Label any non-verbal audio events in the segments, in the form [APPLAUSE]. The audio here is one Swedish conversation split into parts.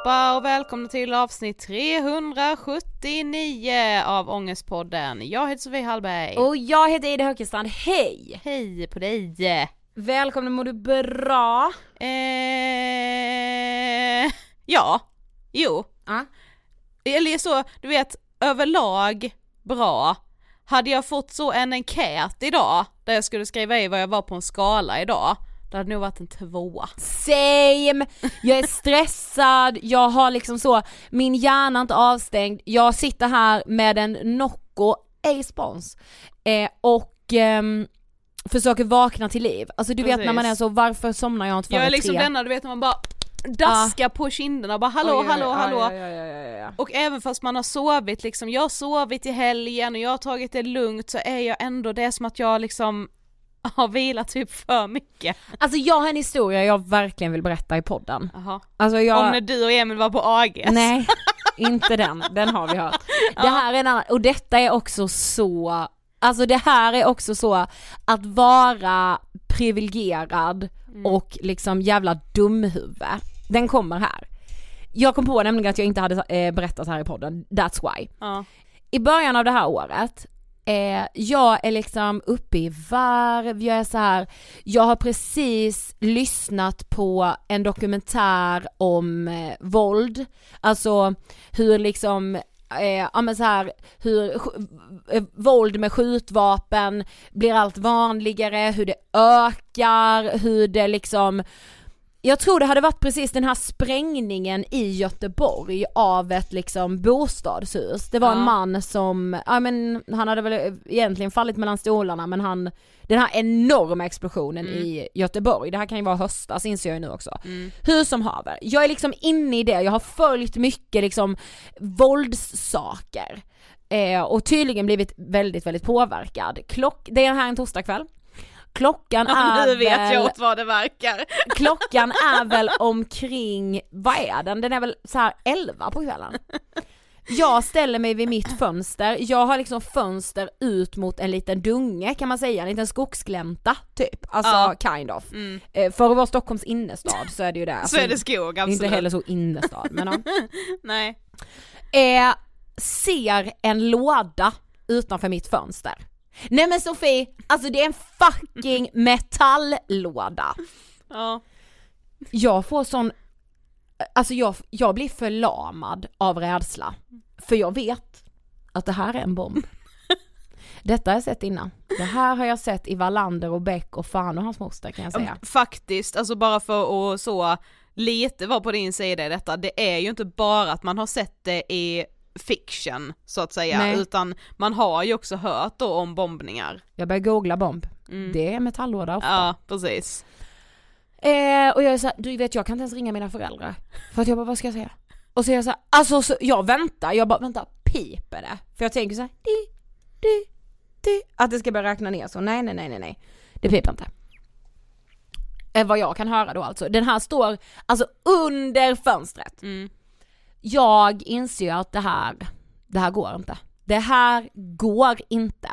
allihopa och välkomna till avsnitt 379 av Ångestpodden. Jag heter Sofie Hallberg. Och jag heter Ida Hökestrand, hej! hej på dig! Välkommen, mår du bra? Eh, ja, jo. Ja. Eller så, du vet, överlag bra. Hade jag fått så en enkät idag, där jag skulle skriva i vad jag var på en skala idag, det hade nog varit en tvåa. Same! Jag är stressad, jag har liksom så, min hjärna är inte avstängd, jag sitter här med en Nocco, ej spons, eh, och ehm, försöker vakna till liv. Alltså du vet när man är så, varför somnar jag inte före Jag är liksom tre? denna, du vet när man bara daskar på kinderna bara hallå, Oj, oj, oj, hallå, ja, hallå. ja, ja, ja, ja, ja. Och även fast man har sovit liksom, jag har sovit i helgen och jag har tagit det lugnt så är jag ändå, det är som att jag liksom [LAUGHS] har vilat typ för mycket. Alltså jag har en historia jag verkligen vill berätta i podden. Jaha. Alltså jag... Om när du och Emil var på AGS. Nej, inte den, den har vi hört. [LAUGHS] Det här är en annan, och detta är också så, alltså det här är också så att vara privilegierad och liksom jävla dumhuvud. Den kommer här. Jag kom på nämligen att jag inte hade eh, berättat här i podden, that's why. Ja. I början av det här året, eh, jag är liksom uppe i varv, jag är så här, jag har precis lyssnat på en dokumentär om eh, våld, alltså hur liksom eh, ja men så här hur eh, våld med skjutvapen blir allt vanligare, hur det ökar, hur det liksom jag tror det hade varit precis den här sprängningen i Göteborg av ett liksom bostadshus. Det var en Ja. man som, ja men han hade väl egentligen fallit mellan stolarna men han, den här enorma explosionen i Göteborg, det här kan ju vara höstas inser jag ju nu också. Hur som haver, jag är liksom inne i det, jag har följt mycket liksom våldssaker. Eh, och tydligen blivit väldigt, väldigt påverkad. Klock, det är här en torsdagkväll. Klockan Ja, är nu vet väl... jag åt vad det verkar. [LAUGHS] Klockan är väl omkring, vad är den? Den är väl så här 11 på kvällen. Jag ställer mig vid mitt fönster, jag har liksom fönster ut mot en liten dunge kan man säga, en liten skogsglänta typ. Alltså Ja. kind of. Eh, För att vara Stockholms innerstad så är det ju det. Så är det skog absolut. inte heller så innerstad men ja. [LAUGHS] Nej. eh, ser en låda utanför mitt fönster. Nej men Sofie, alltså det är en fucking [LAUGHS] metalllåda. Ja. Jag får sån, alltså jag, jag blir förlamad av rädsla. För jag vet att det här är en bomb. [LAUGHS] Detta har jag sett innan. Det här har jag sett i Wallander och Beck och fan och hans moster kan jag säga. Faktiskt, alltså bara för att så lite vara på din sida i detta, det är ju inte bara att man har sett det i fiction så att säga, Nej. utan man har ju också hört då om bombningar. Jag börjar googla bomb. Det är metalllåda ofta. Ja, precis. Eh, och jag är såhär, du vet jag kan inte ens ringa mina föräldrar. För att jag bara, vad ska jag säga? Och så är jag såhär, alltså så, jag väntar, jag bara vänta, piper det? För jag tänker såhär, di, di, di, att det ska börja räkna ner så, nej nej nej nej nej. Det piper inte. Eh, vad jag kan höra då alltså, den här står alltså under fönstret. Mm. Jag inser ju att det här, det här går inte. Det här går inte.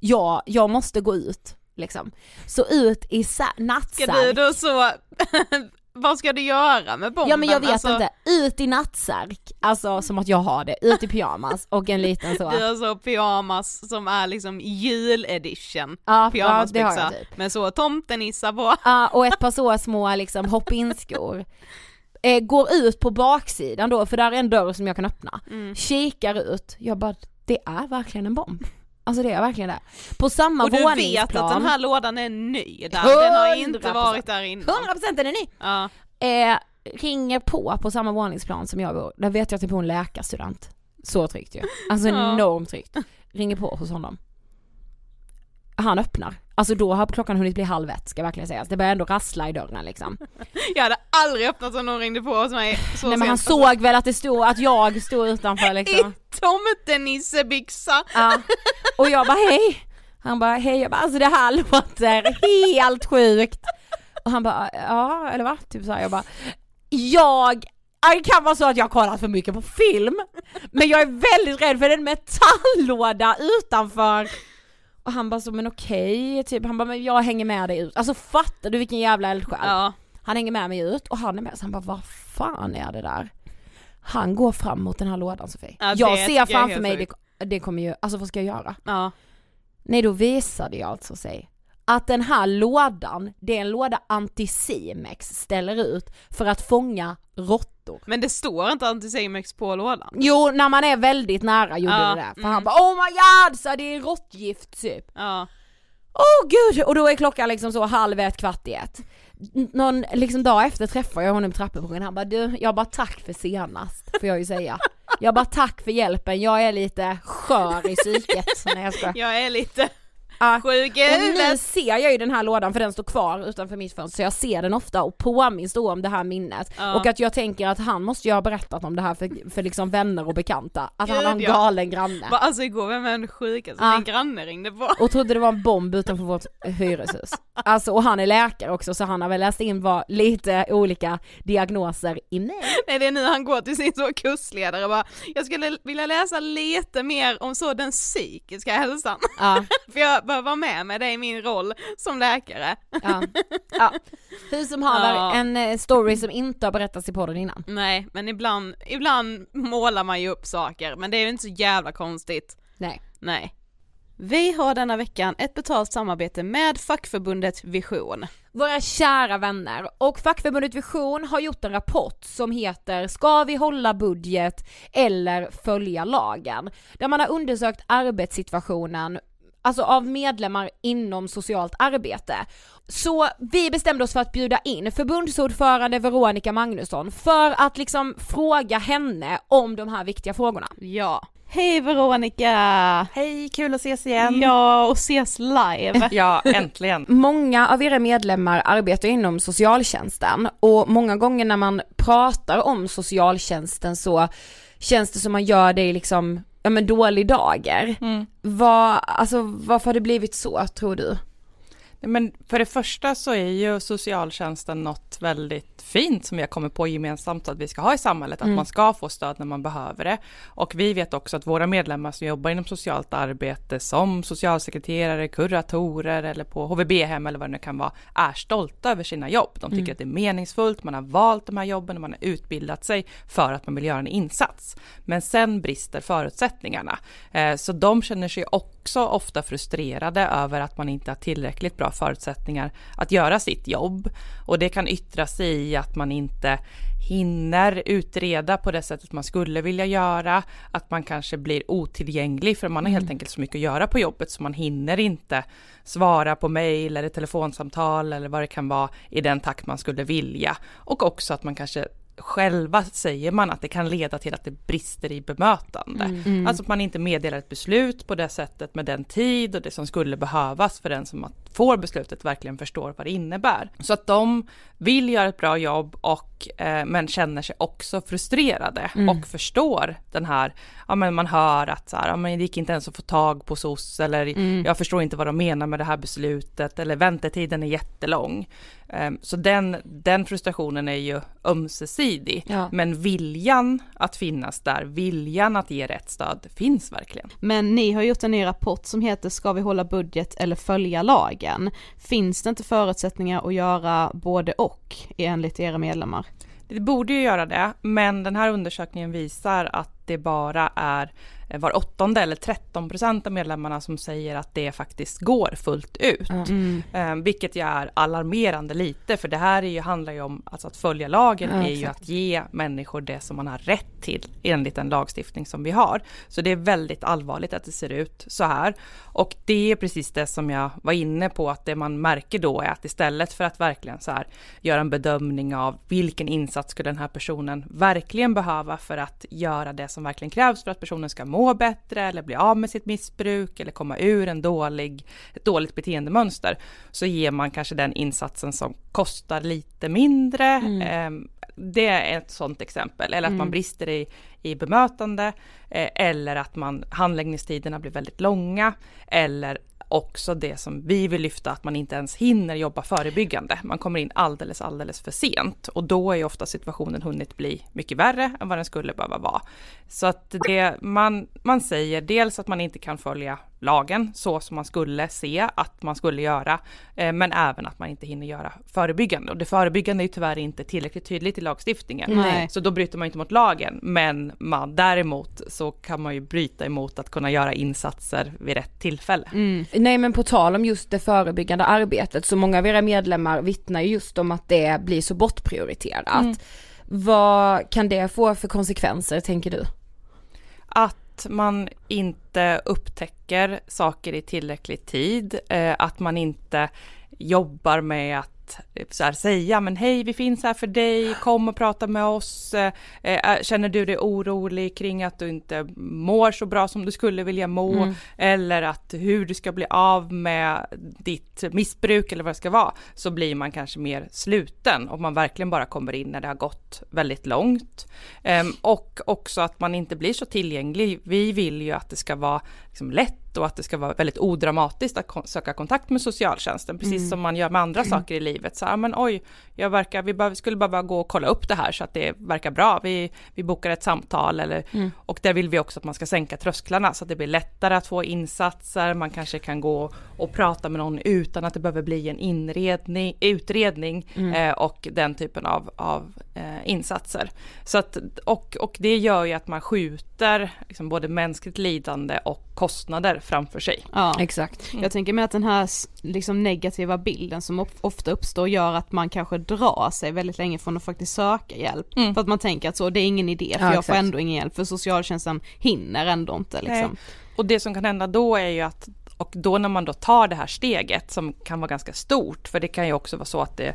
Jag, jag måste gå ut liksom. Så ut i sa- Ska nattsärk. du då så, [LAUGHS] vad ska du göra med bomben? Ja men jag vet Alltså, inte, ut i nattsärk, alltså som att jag har det, ut i pyjamas och en liten så. [LAUGHS] Du har så pyjamas som är liksom juledition Ja, ja pyjamasbyxa jag typ. med så tomtenissar på. Ja och ett par så små liksom hopp-in-skor. Eh, går ut på baksidan då, för där är en dörr som jag kan öppna. Mm. Kikar ut, jag bara, det är verkligen en bomb. Alltså det är verkligen det. På samma Och du våningsplan. vet att den här lådan är ny där, den har inte 100%. varit där innan. 100% är den ny! Ja. Eh, ringer på på samma våningsplan som jag bor, där vet jag att det bor en läkarstudent. Så tryggt ju. Alltså Ja. enormt tryggt. Ringer på hos honom. Han öppnar. Alltså då har klockan hunnit bli halv ett ska verkligen sägas. Det börjar ändå rassla i dörren liksom. [LAUGHS] Jag hade aldrig öppnat om någon ringde på hos mig så Nej men han såg väl att det stod, att jag stod utanför [LAUGHS] liksom. I tomtenissebyxa! Ja. Och jag bara hej. Han bara hej, jag bara alltså det här låter helt sjukt. Och han bara ja eller va? Typ så här. jag bara jag det kan vara så att jag har kollat för mycket på film, men jag är väldigt rädd för en metalllåda utanför. Och han bara så men okej, typ han bara men jag hänger med dig ut. Alltså fattar du vilken jävla eldsjäl? Ja. Han hänger med mig ut och han är med så han bara vad fan är det där? Han går fram mot den här lådan Sofie. Ja, jag ser framför mig, det, det kommer ju, alltså vad ska jag göra? ja. Nej då visade jag alltså sig att den här lådan, det är en låda Anticimex ställer ut för att fånga råttor. Men det står inte Anticimex på lådan. Jo, när man är väldigt nära gjorde Ja, det där. För mm. han bara oh my god, så det är råttgift typ. Ja. Åh gud! Och då är klockan liksom så halv ett, kvart i ett. Någon liksom dag efter träffar jag honom i trappuppgången, han bara du, jag bara tack för senast, får jag ju säga. Jag bara tack för hjälpen, jag är lite skör i psyket. Nej jag skojar. Jag är lite Ja. sjuk i Och nu ser jag ju den här lådan för den står kvar utanför mitt fönster så jag ser den ofta och påminns då om det här minnet. Ja. Och att jag tänker att han måste ju ha berättat om det här för, för liksom vänner och bekanta. Att han Gud, har en ja. galen granne. Bara, Alltså igår, vem är den sjukaste Ja. min granne ringde på? Och trodde det var en bomb utanför vårt hyreshus. Alltså och han är läkare också så han har väl läst in vad lite olika diagnoser i mig. Nej det är nu han går till sin så kursledare och bara, jag skulle vilja läsa lite mer om så den psykiska hälsan. Ja, [LAUGHS] För jag behöver vara med med det i min roll som läkare. ja, ja. Hur som haver, Ja. en eh, story som inte har berättats i podden innan. Nej, men ibland, ibland målar man ju upp saker, men det är ju inte så jävla konstigt. Nej. Nej. Vi har denna veckan ett betalt samarbete med fackförbundet Vision. Våra kära vänner och fackförbundet Vision har gjort en rapport som heter Ska vi hålla budget eller följa lagen? Där man har undersökt arbetssituationen alltså av medlemmar inom socialt arbete. Så vi bestämde oss för att bjuda in förbundsordförande Veronica Magnusson för att liksom fråga henne om de här viktiga frågorna. Ja. Hej Veronica! Hej, kul att ses igen! Ja, och ses live! [LAUGHS] ja, äntligen! Många av era medlemmar arbetar inom socialtjänsten och många gånger när man pratar om socialtjänsten så känns det som man gör det i liksom, ja men dålig dager. Mm. Vad, alltså varför har det blivit så tror du? Men för det första så är ju socialtjänsten något väldigt fint som vi har kommit på gemensamt att vi ska ha i samhället, att mm. man ska få stöd när man behöver det. Och vi vet också att våra medlemmar som jobbar inom socialt arbete som socialsekreterare, kuratorer eller på HVB-hem eller vad det nu kan vara, är stolta över sina jobb. De tycker mm. att det är meningsfullt, man har valt de här jobben och man har utbildat sig för att man vill göra en insats. Men sen brister förutsättningarna. Eh, så de känner sig också ofta frustrerade över att man inte har tillräckligt bra förutsättningar att göra sitt jobb. Och det kan yttra sig i att man inte hinner utreda på det sättet man skulle vilja göra, att man kanske blir otillgänglig för man har helt mm. enkelt så mycket att göra på jobbet så man hinner inte svara på mejl eller telefonsamtal eller vad det kan vara i den takt man skulle vilja. Och också att man kanske själva säger man att det kan leda till att det brister i bemötande. Mm. mm. Alltså att man inte meddelar ett beslut på det sättet med den tid och det som skulle behövas för den som får beslutet verkligen förstår vad det innebär. Så att de vill göra ett bra jobb och eh, men känner sig också frustrerade mm. och förstår den här, ja men man hör att så här, ja men det gick inte ens att få tag på SOS eller mm. jag förstår inte vad de menar med det här beslutet eller väntetiden är jättelång. Um, så den, den frustrationen är ju ömsesidig, ja. men viljan att finnas där, viljan att ge rätt stöd finns verkligen. Men ni har gjort en ny rapport som heter Ska vi hålla budget eller följa lagen? Finns det inte förutsättningar att göra både och enligt era medlemmar? Det borde ju göra det, men den här undersökningen visar att det bara är var åttonde eller 13 procent av medlemmarna som säger att det faktiskt går fullt ut. Mm. Eh, vilket ju är alarmerande lite för det här är ju, handlar ju om alltså att följa lagen mm. är ju att ge människor det som man har rätt till enligt den lagstiftning som vi har. Så det är väldigt allvarligt att det ser ut så här. Och det är precis det som jag var inne på att det man märker då är att istället för att verkligen så här göra en bedömning av vilken insats skulle den här personen verkligen behöva för att göra det som verkligen krävs för att personen ska må må bättre eller bli av med sitt missbruk eller komma ur en dålig, ett dåligt beteendemönster så ger man kanske den insatsen som kostar lite mindre. Mm. Eh, det är ett sådant exempel. Eller att mm. man brister i, i bemötande eh, eller att man handläggningstiderna blir väldigt långa eller också det som vi vill lyfta, att man inte ens hinner jobba förebyggande. Man kommer in alldeles, alldeles för sent och då är ju ofta situationen hunnit bli mycket värre än vad den skulle behöva vara. Så att det man, man säger dels att man inte kan följa lagen så som man skulle se att man skulle göra, eh, men även att man inte hinner göra förebyggande. Och det förebyggande är tyvärr inte tillräckligt tydligt i lagstiftningen, Nej. så då bryter man inte mot lagen, men man, däremot så kan man ju bryta emot att kunna göra insatser vid rätt tillfälle. Mm. Nej men på tal om just det förebyggande arbetet, så många av era medlemmar vittnar just om att det blir så bortprioriterat. Mm. Vad kan det få för konsekvenser tänker du? Att man inte upptäcker saker i tillräcklig tid, eh, att man inte jobbar med att så här, säga men hej vi finns här för dig, kom och prata med oss. Eh, eh, känner du dig orolig kring att du inte mår så bra som du skulle vilja må? Mm. Eller att hur du ska bli av med ditt missbruk eller vad det ska vara. Så blir man kanske mer sluten och man verkligen bara kommer in när det har gått väldigt långt. Eh, och också att man inte blir så tillgänglig. Vi vill ju att det ska vara liksom lätt och att det ska vara väldigt odramatiskt att söka kontakt med socialtjänsten, precis mm. som man gör med andra mm. saker i livet. Så, ja, men oj, jag verkar, vi bara, skulle bara gå och kolla upp det här så att det verkar bra. Vi, vi bokar ett samtal eller, mm. och där vill vi också att man ska sänka trösklarna så att det blir lättare att få insatser. Man kanske kan gå och prata med någon utan att det behöver bli en inredning, utredning mm. eh, och den typen av, av eh, insatser. Så att, och, och det gör ju att man skjuter liksom både mänskligt lidande och kostnader framför sig. Ja. Exakt. Jag tänker med att den här liksom negativa bilden som of- ofta uppstår gör att man kanske drar sig väldigt länge från att faktiskt söka hjälp. Mm. För att man tänker att så, det är ingen idé för Ja, jag får exakt. ändå ingen hjälp för socialtjänsten hinner ändå inte liksom. Och det som kan hända då är ju att, och då när man då tar det här steget som kan vara ganska stort, för det kan ju också vara så att det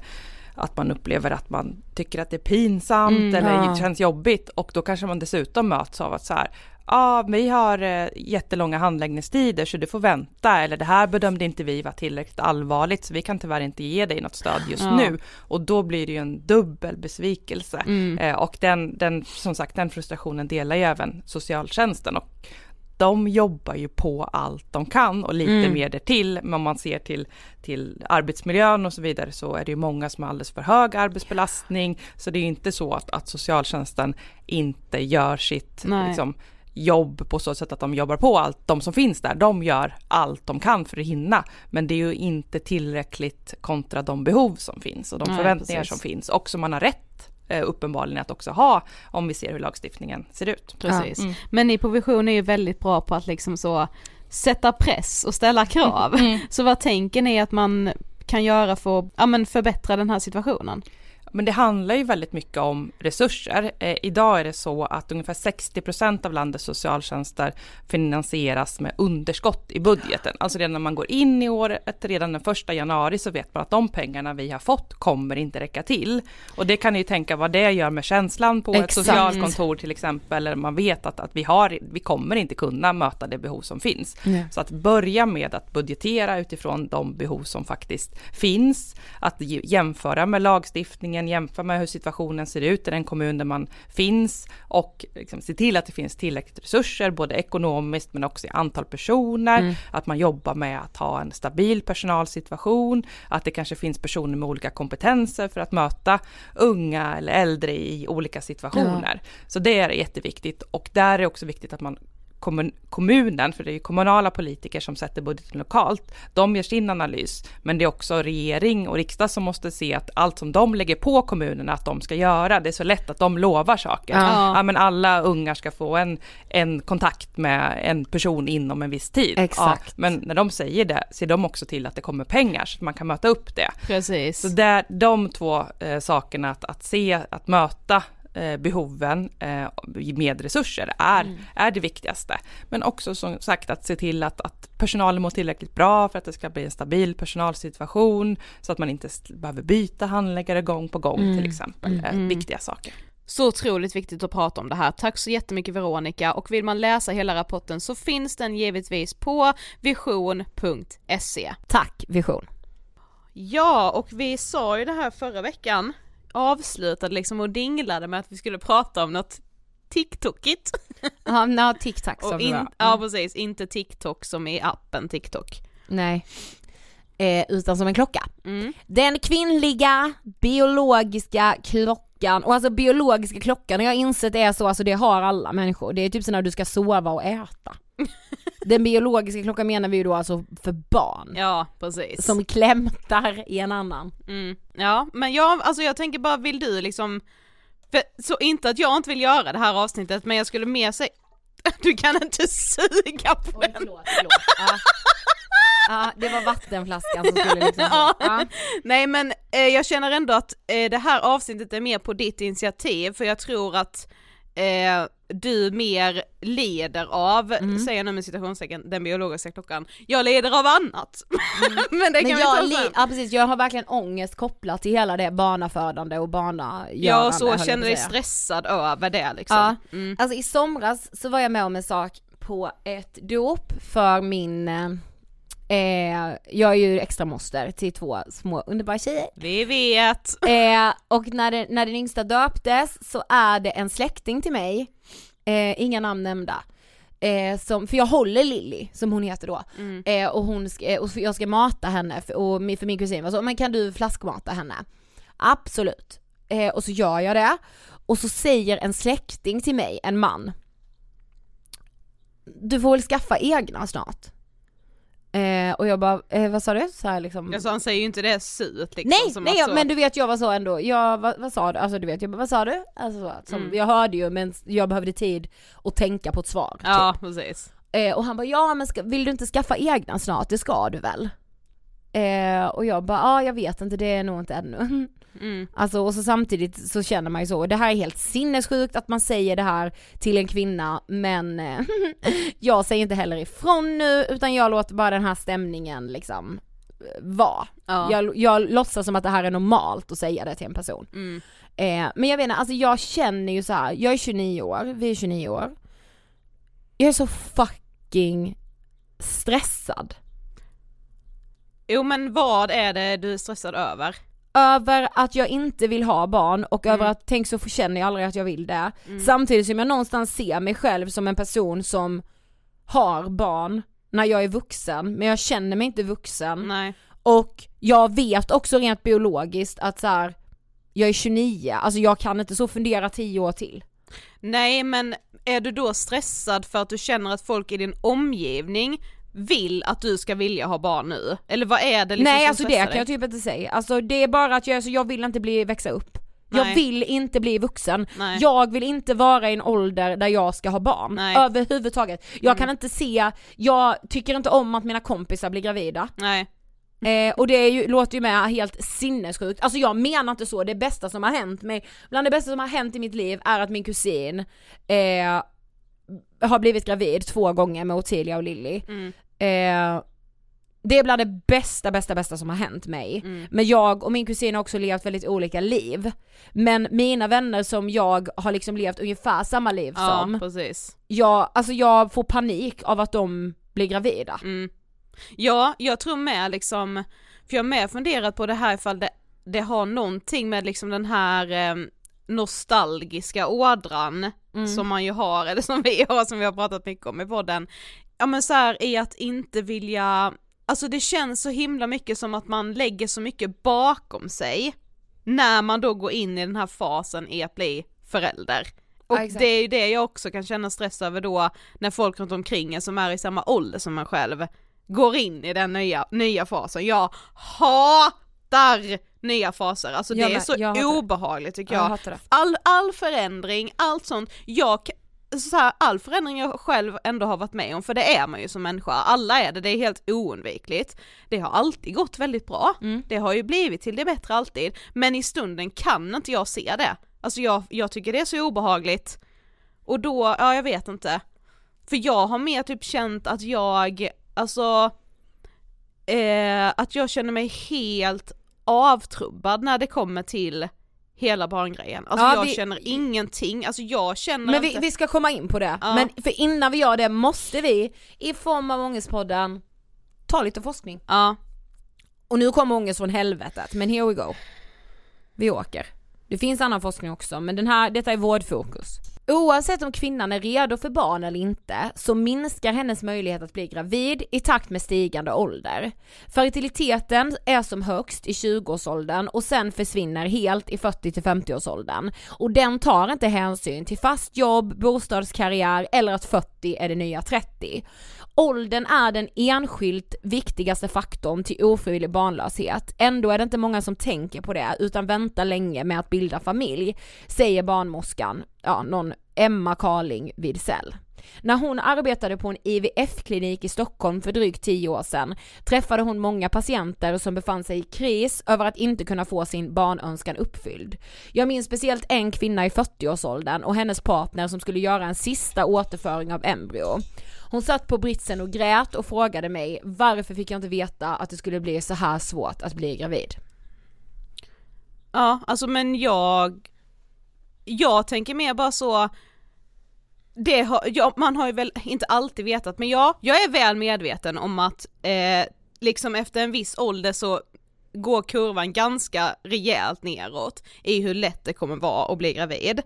att man upplever att man tycker att det är pinsamt Mm, eller ja. känns jobbigt och då kanske man dessutom möts av att så här, ja vi har eh, jättelånga handläggningstider så du får vänta eller det här bedömde inte vi var tillräckligt allvarligt så vi kan tyvärr inte ge dig något stöd just Ja. nu och då blir det ju en dubbel besvikelse Mm. eh, och den, den, som sagt den frustrationen delar ju även socialtjänsten och de jobbar ju på allt de kan och lite Mm. mer därtill. Men om man ser till, till arbetsmiljön och så vidare så är det ju många som har alldeles för hög arbetsbelastning. Så det är ju inte så att, att socialtjänsten inte gör sitt liksom, jobb på så sätt att de jobbar på allt. De som finns där, de gör allt de kan för att hinna. Men det är ju inte tillräckligt kontra de behov som finns och de Nej, förväntningar precis. som finns och som man har rätt eh, uppenbarligen att också ha om vi ser hur lagstiftningen ser ut. Precis. Mm. Men ni på Vision är ju väldigt bra på att liksom så sätta press och ställa krav. [LAUGHS] Så vad tänker ni att man kan göra för att ja, men förbättra den här situationen? Men det handlar ju väldigt mycket om resurser. Eh, idag är det så att ungefär 60 procent av landets socialtjänster finansieras med underskott i budgeten. Alltså redan när man går in i året, redan den första januari så vet man att de pengarna vi har fått kommer inte räcka till. Och det kan ni ju tänka vad det gör med känslan på ett Exakt. socialkontor till exempel. Eller man vet att, att vi, har, vi kommer inte kunna möta det behov som finns. Nej. Så att börja med att budgetera utifrån de behov som faktiskt finns. Att jämföra med lagstiftningen, jämföra med hur situationen ser ut i den kommun där man finns och liksom se till att det finns tillräckligt resurser, både ekonomiskt men också i antal personer. Att man jobbar med att ha en stabil personalsituation, att det kanske finns personer med olika kompetenser för att möta unga eller äldre i olika situationer. Så det är jätteviktigt och där är också viktigt att man kommunen, för det är ju kommunala politiker som sätter budgeten lokalt, de gör sin analys. Men det är också regering och riksdag som måste se att allt som de lägger på kommunerna att de ska göra, det är så lätt att de lovar saker. Ja. Ja, men alla ungar ska få en, en kontakt med en person inom en viss tid. Exakt. Ja, men när de säger det ser de också till att det kommer pengar så att man kan möta upp det. Precis. Så där, de två eh, sakerna, att, att se, att möta behoven eh, med resurser är, är det viktigaste. Men också som sagt att se till att, att personalen mår tillräckligt bra för att det ska bli en stabil personalsituation så att man inte behöver byta handläggare gång på gång till exempel. Eh, viktiga saker. Så otroligt viktigt att prata om det här. Tack så jättemycket Veronica och vill man läsa hela rapporten så finns den givetvis på vision.se. Tack Vision. Ja, och vi sa ju det här förra veckan, avslutade liksom och dinglade med att vi skulle prata om något TikTokigt. Ja, no, tic-tac som Och det in, var. ja precis, inte TikTok som i appen TikTok. Nej. Eh, utan som en klocka. Mm. Den kvinnliga biologiska klockan, och alltså biologiska klockan har jag insett är så, alltså det har alla människor. Det är typ så när du ska sova och äta. [LAUGHS] Den biologiska klockan menar vi ju då alltså för barn. Ja, precis. Som klämtar i en annan. Mm. Ja, men jag, alltså jag tänker bara, vill du liksom, för, så inte att jag inte vill göra det här avsnittet, men jag skulle mer säga, [LAUGHS] du kan inte suga på Oj, den. förlåt, förlåt. Ja. ja, det var vattenflaskan som skulle liksom [LAUGHS] Ja. ja. Nej men eh, jag känner ändå att eh, det här avsnittet är mer på ditt initiativ, för jag tror att eh, du mer leder av, Mm. säger jag nu med citationstecken, den biologiska klockan. Jag leder av annat. [LAUGHS] men det kan Men vi jag, li- ja, precis, jag har verkligen ångest kopplat till hela det barnafödande och barnagörande. Ja, och så känner dig stressad över det liksom. Ja, Mm. alltså i somras så var jag med om en sak på ett dop för min, eh, jag är ju extra moster till två små underbara tjejer. Vi vet. Eh, och när, det, när den yngsta döptes så är det en släkting till mig, eh, inga namn nämnda, eh, som, för jag håller Lilly som hon heter då, Mm. eh, och, hon ska, eh, och jag ska mata henne för, och min, för min kusin var så, men kan du flaskmata henne? Absolut. Eh, och så gör jag det, och så säger en släkting till mig, en man, du får väl skaffa egna snart. Eh, och jag bara, eh, vad sa du? Så här liksom. Alltså han säger ju inte det surt liksom. Nej, som nej att ja, så- men du vet jag var så ändå, jag, vad, vad sa du? Alltså du vet, jag bara, vad sa du? Alltså så, som, Mm. jag hörde ju men jag behövde tid att tänka på ett svar. Ja, Typ. precis. Eh, och han bara, ja men ska, vill du inte skaffa egna snart? Det ska du väl? Eh, och jag bara, ja jag vet inte, det är nog inte ännu. [LAUGHS] Mm. Alltså och så samtidigt så känner man ju så, och det här är helt sinnessjukt att man säger det här till en kvinna men eh, [LAUGHS] jag säger inte heller ifrån nu utan jag låter bara den här stämningen liksom eh, vara. Ja. Jag, jag låtsas som att det här är normalt att säga det till en person. Mm. Eh, men jag vet inte, alltså jag känner ju så här. jag är 29 år, vi är 29 år. Jag är så fucking stressad. Jo men vad är det du är stressad över? över att jag inte vill ha barn och Mm. över att tänk så känner jag aldrig att jag vill det. Samtidigt som jag någonstans ser mig själv som en person som har barn när jag är vuxen men jag känner mig inte vuxen Nej. och jag vet också rent biologiskt att så här, jag är 29, alltså jag kan inte så fundera 10 år till. Nej men är du då stressad för att du känner att folk i din omgivning vill att du ska vilja ha barn nu? Eller vad är det liksom Nej som alltså det kan dig? jag typ inte säga, alltså det är bara att jag, alltså, jag vill inte bli, växa upp. Jag Nej. vill inte bli vuxen. Nej. Jag vill inte vara i en ålder där jag ska ha barn. Nej. Mm. Överhuvudtaget. Jag kan inte se, jag tycker inte om att mina kompisar blir gravida. Nej. Eh, och det är ju, låter ju med helt sinnessjukt. Alltså jag menar inte så, det bästa som har hänt mig, bland det bästa som har hänt i mitt liv är att min kusin eh, har blivit gravid två gånger med Ottilia och Lilly. Mm. Eh, det är bland det bästa, bästa, bästa som har hänt mig. Mm. Men jag och min kusin har också levt väldigt olika liv. Men mina vänner som jag har liksom levt ungefär samma liv Ja som, precis. jag, alltså jag får panik av att de blir gravida. Mm. Ja, jag tror med liksom, för jag har med funderat på det här ifall det, det har någonting med liksom den här eh, nostalgiska ådran Mm. som man ju har, eller som vi har, som vi har pratat mycket om i podden. Ja men så här i att inte vilja, alltså det känns så himla mycket som att man lägger så mycket bakom sig när man då går in i den här fasen i att bli förälder. Och exakt. det är ju det jag också kan känna stress över då när folk runt omkring en som är i samma ålder som man själv går in i den nya, nya fasen. Jag hatar nya faser, alltså Jag det är med, så jag obehagligt tycker Jag jag. All, all förändring, allt sånt, jag k- så här, all förändring jag själv ändå har varit med om, för det är man ju som människa, alla är det, det är helt oundvikligt. Det har alltid gått väldigt bra, Mm. det har ju blivit till det bättre alltid, men i stunden kan inte jag se det. Alltså jag, jag tycker det är så obehagligt. Och då, ja jag vet inte. För jag har mer typ känt att jag, alltså, eh, att jag känner mig helt avtrubbad när det kommer till hela barngrejen. Alltså Ja, jag vi- känner ingenting, alltså jag känner Men vi, inte... vi ska komma in på det, Ja. men för innan vi gör det måste vi i form av Ångestpodden ta lite forskning. Ja, Och nu kommer ångest från helvetet, men here we go. Vi åker. Det finns annan forskning också, men den här, detta är vårdfokus. Oavsett om kvinnan är redo för barn eller inte så minskar hennes möjlighet att bli gravid i takt med stigande ålder. Fertiliteten är som högst i 20-årsåldern och sen försvinner helt i 40-50-årsåldern. Och den tar inte hänsyn till fast jobb, bostadskarriär eller att 40 är det nya 30. Åldern är den enskilt viktigaste faktorn till ofrivillig barnlöshet. Ändå är det inte många som tänker på det utan väntar länge med att bilda familj, säger barnmorskan, ja någon Emma Carling Widsell. När hon arbetade på en IVF-klinik i Stockholm för drygt 10 år sedan träffade hon många patienter som befann sig i kris över att inte kunna få sin barnönskan uppfylld. Jag minns speciellt en kvinna i 40-årsåldern och hennes partner som skulle göra en sista återföring av embryo. Hon satt på britsen och grät och frågade mig varför fick jag inte veta att det skulle bli så här svårt att bli gravid. ja alltså men jag, jag tänker mer bara så, det har, ja, man har ju väl inte alltid vetat men ja, jag är väl medveten om att eh, liksom efter en viss ålder så går kurvan ganska rejält neråt i hur lätt det kommer vara att bli gravid.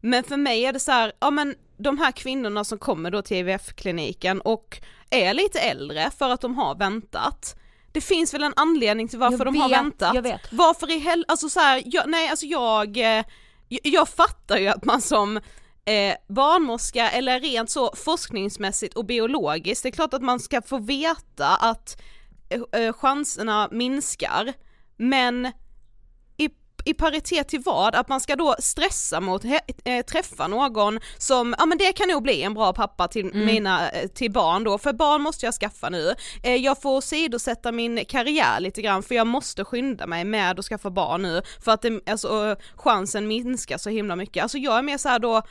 Men för mig är det så här, ja men de här kvinnorna som kommer då till IVF-kliniken och är lite äldre för att de har väntat. Det finns väl en anledning till varför Jag de har vet, väntat. jag vet. Varför i hel... alltså så här, jag, nej alltså jag, eh, jag, jag fattar ju att man som eh, barnmorska eller rent så forskningsmässigt och biologiskt, det är klart att man ska få veta att eh, eh, chanserna minskar, men i, i paritet till vad? Att man ska då stressa mot äh, träffa någon som, ja men det kan nog bli en bra pappa till mm. mina, eh, till barn då, för barn måste jag skaffa nu. Eh, jag får sidosätta min karriär lite grann för jag måste skynda mig med att skaffa barn nu för att det, alltså, chansen minskar så himla mycket. Alltså jag är mer såhär då,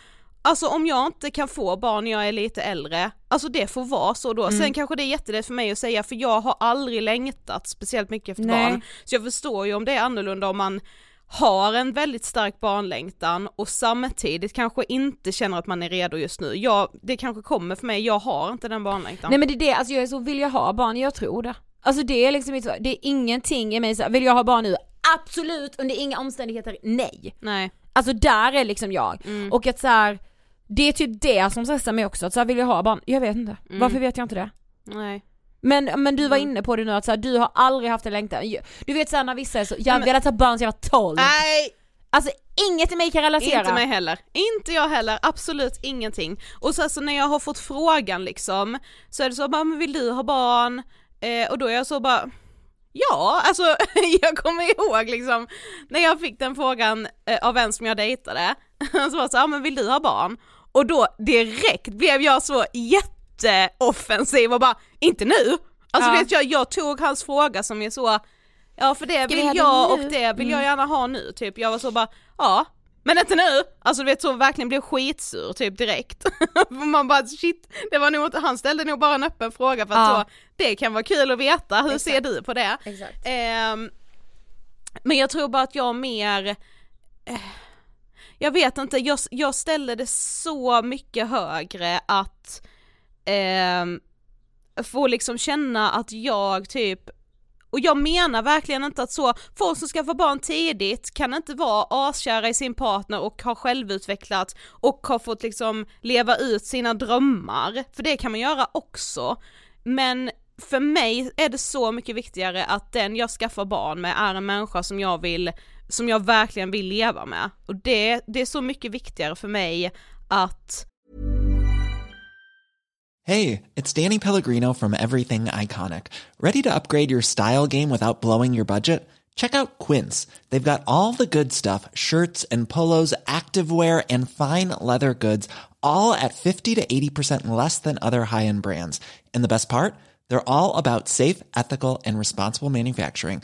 Alltså om jag inte kan få barn när jag är lite äldre, alltså det får vara så då. Mm. Sen kanske det är jättelätt för mig att säga för jag har aldrig längtat speciellt mycket efter Nej. barn. Så jag förstår ju om det är annorlunda om man har en väldigt stark barnlängtan och samtidigt kanske inte känner att man är redo just nu. Jag, det kanske kommer för mig, jag har inte den barnlängtan. Nej men det är det, alltså jag är så, vill jag ha barn? Jag tror det. Alltså det är liksom inte, det är ingenting i mig så, vill jag ha barn nu? Absolut, under inga omständigheter, nej. Nej. Alltså där är liksom jag. Mm. Och att så här, det är typ det som stressar mig också, att så här, vill jag ha barn? Jag vet inte. Mm. Varför vet jag inte det? Nej. Men, men du var mm. inne på det nu att så här, du har aldrig haft en längtan. Du vet såhär när vissa är så, jag velat ha barn sedan jag var 12. Nej! Alltså inget i mig kan relatera. Inte mig heller, inte jag heller, absolut ingenting. Och så alltså, när jag har fått frågan liksom, så är det så bara, men vill du ha barn? Eh, och då är jag så bara, ja alltså [LAUGHS] jag kommer ihåg liksom när jag fick den frågan eh, av en som jag dejtade, [LAUGHS] så var det så, ja men vill du ha barn? Och då direkt blev jag så jätteoffensiv och bara, inte nu! Alltså ja. vet jag, jag tog hans fråga som är så, ja för det vill jag och det vill jag mm. gärna ha nu typ, jag var så bara, ja men inte nu! Alltså du vet så verkligen blev skitsur typ direkt. [LAUGHS] Man bara shit, det var nog inte, han ställde nog bara en öppen fråga för att ja. så, det kan vara kul att veta, hur Exakt. ser du på det? Eh, men jag tror bara att jag mer eh, jag vet inte, jag, jag ställde det så mycket högre att eh, få liksom känna att jag typ och jag menar verkligen inte att så, folk som skaffar barn tidigt kan inte vara askära i sin partner och ha självutvecklat och ha fått liksom leva ut sina drömmar, för det kan man göra också. Men för mig är det så mycket viktigare att den jag skaffar barn med är en människa som jag vill som jag verkligen vill leva med. Och det, det är så mycket viktigare för mig att Hey, it's Danny Pellegrino from Everything Iconic. Ready to upgrade your style game without blowing your budget? Check out Quince. They've got all the good stuff, shirts and polos, activewear and fine leather goods, all at 50 to 80% less than other high-end brands. And the best part? They're all about safe, ethical and responsible manufacturing.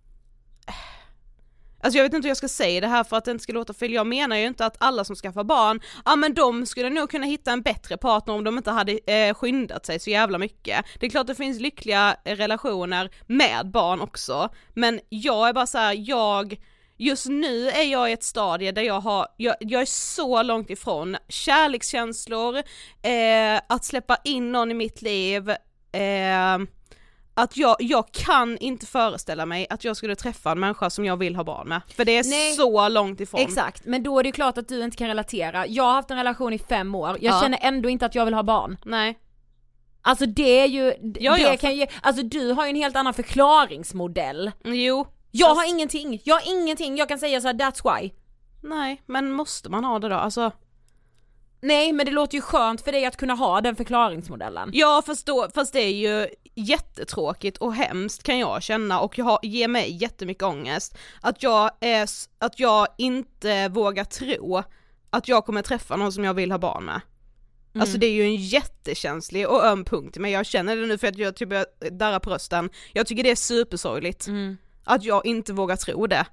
Alltså jag vet inte hur jag ska säga det här för att det inte ska låta fel, jag menar ju inte att alla som skaffar barn, ja men de skulle nog kunna hitta en bättre partner om de inte hade eh, skyndat sig så jävla mycket. Det är klart det finns lyckliga eh, relationer med barn också, men jag är bara så här, jag Just nu är jag i ett stadie där jag har, jag, jag är så långt ifrån kärlekskänslor, eh, att släppa in någon i mitt liv, eh, att jag, jag kan inte föreställa mig att jag skulle träffa en människa som jag vill ha barn med. För det är Nej. så långt ifrån. Exakt, men då är det ju klart att du inte kan relatera. Jag har haft en relation i fem år, jag ja. känner ändå inte att jag vill ha barn. Nej. Alltså det är ju, ja, det ja. kan ju, alltså du har ju en helt annan förklaringsmodell. Jo. Jag fast... har ingenting, jag har ingenting jag kan säga så här, that's why. Nej, men måste man ha det då? Alltså Nej men det låter ju skönt för dig att kunna ha den förklaringsmodellen. Ja fast, då, fast det är ju jättetråkigt och hemskt kan jag känna och jag har, ger mig jättemycket ångest. Att jag, är, att jag inte vågar tro att jag kommer träffa någon som jag vill ha barn med. Alltså det är ju en jättekänslig och öm punkt men jag känner det nu för att jag typ börjar darra på rösten. Jag tycker det är supersorgligt. Att jag inte vågar tro det.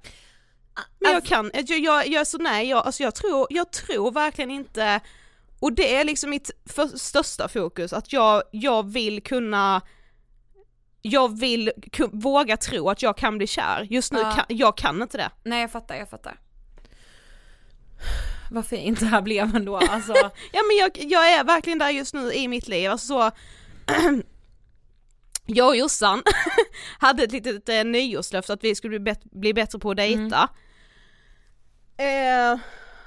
Men jag kan, jag, jag, jag är så nej, jag, alltså jag tror, jag tror verkligen inte, och det är liksom mitt för, största fokus, att jag, jag vill kunna jag vill våga tro att jag kan bli kär, just nu Ja. kan, jag kan inte det. Nej jag fattar, jag fattar. Vad fint det här blev ändå alltså. [LAUGHS] Ja men jag, jag är verkligen där just nu i mitt liv, alltså så [CLEARS THROAT] Jag och Jossan [LAUGHS] hade ett litet eh, nyårslöfte att vi skulle bli, bli bättre på att dejta. Eh,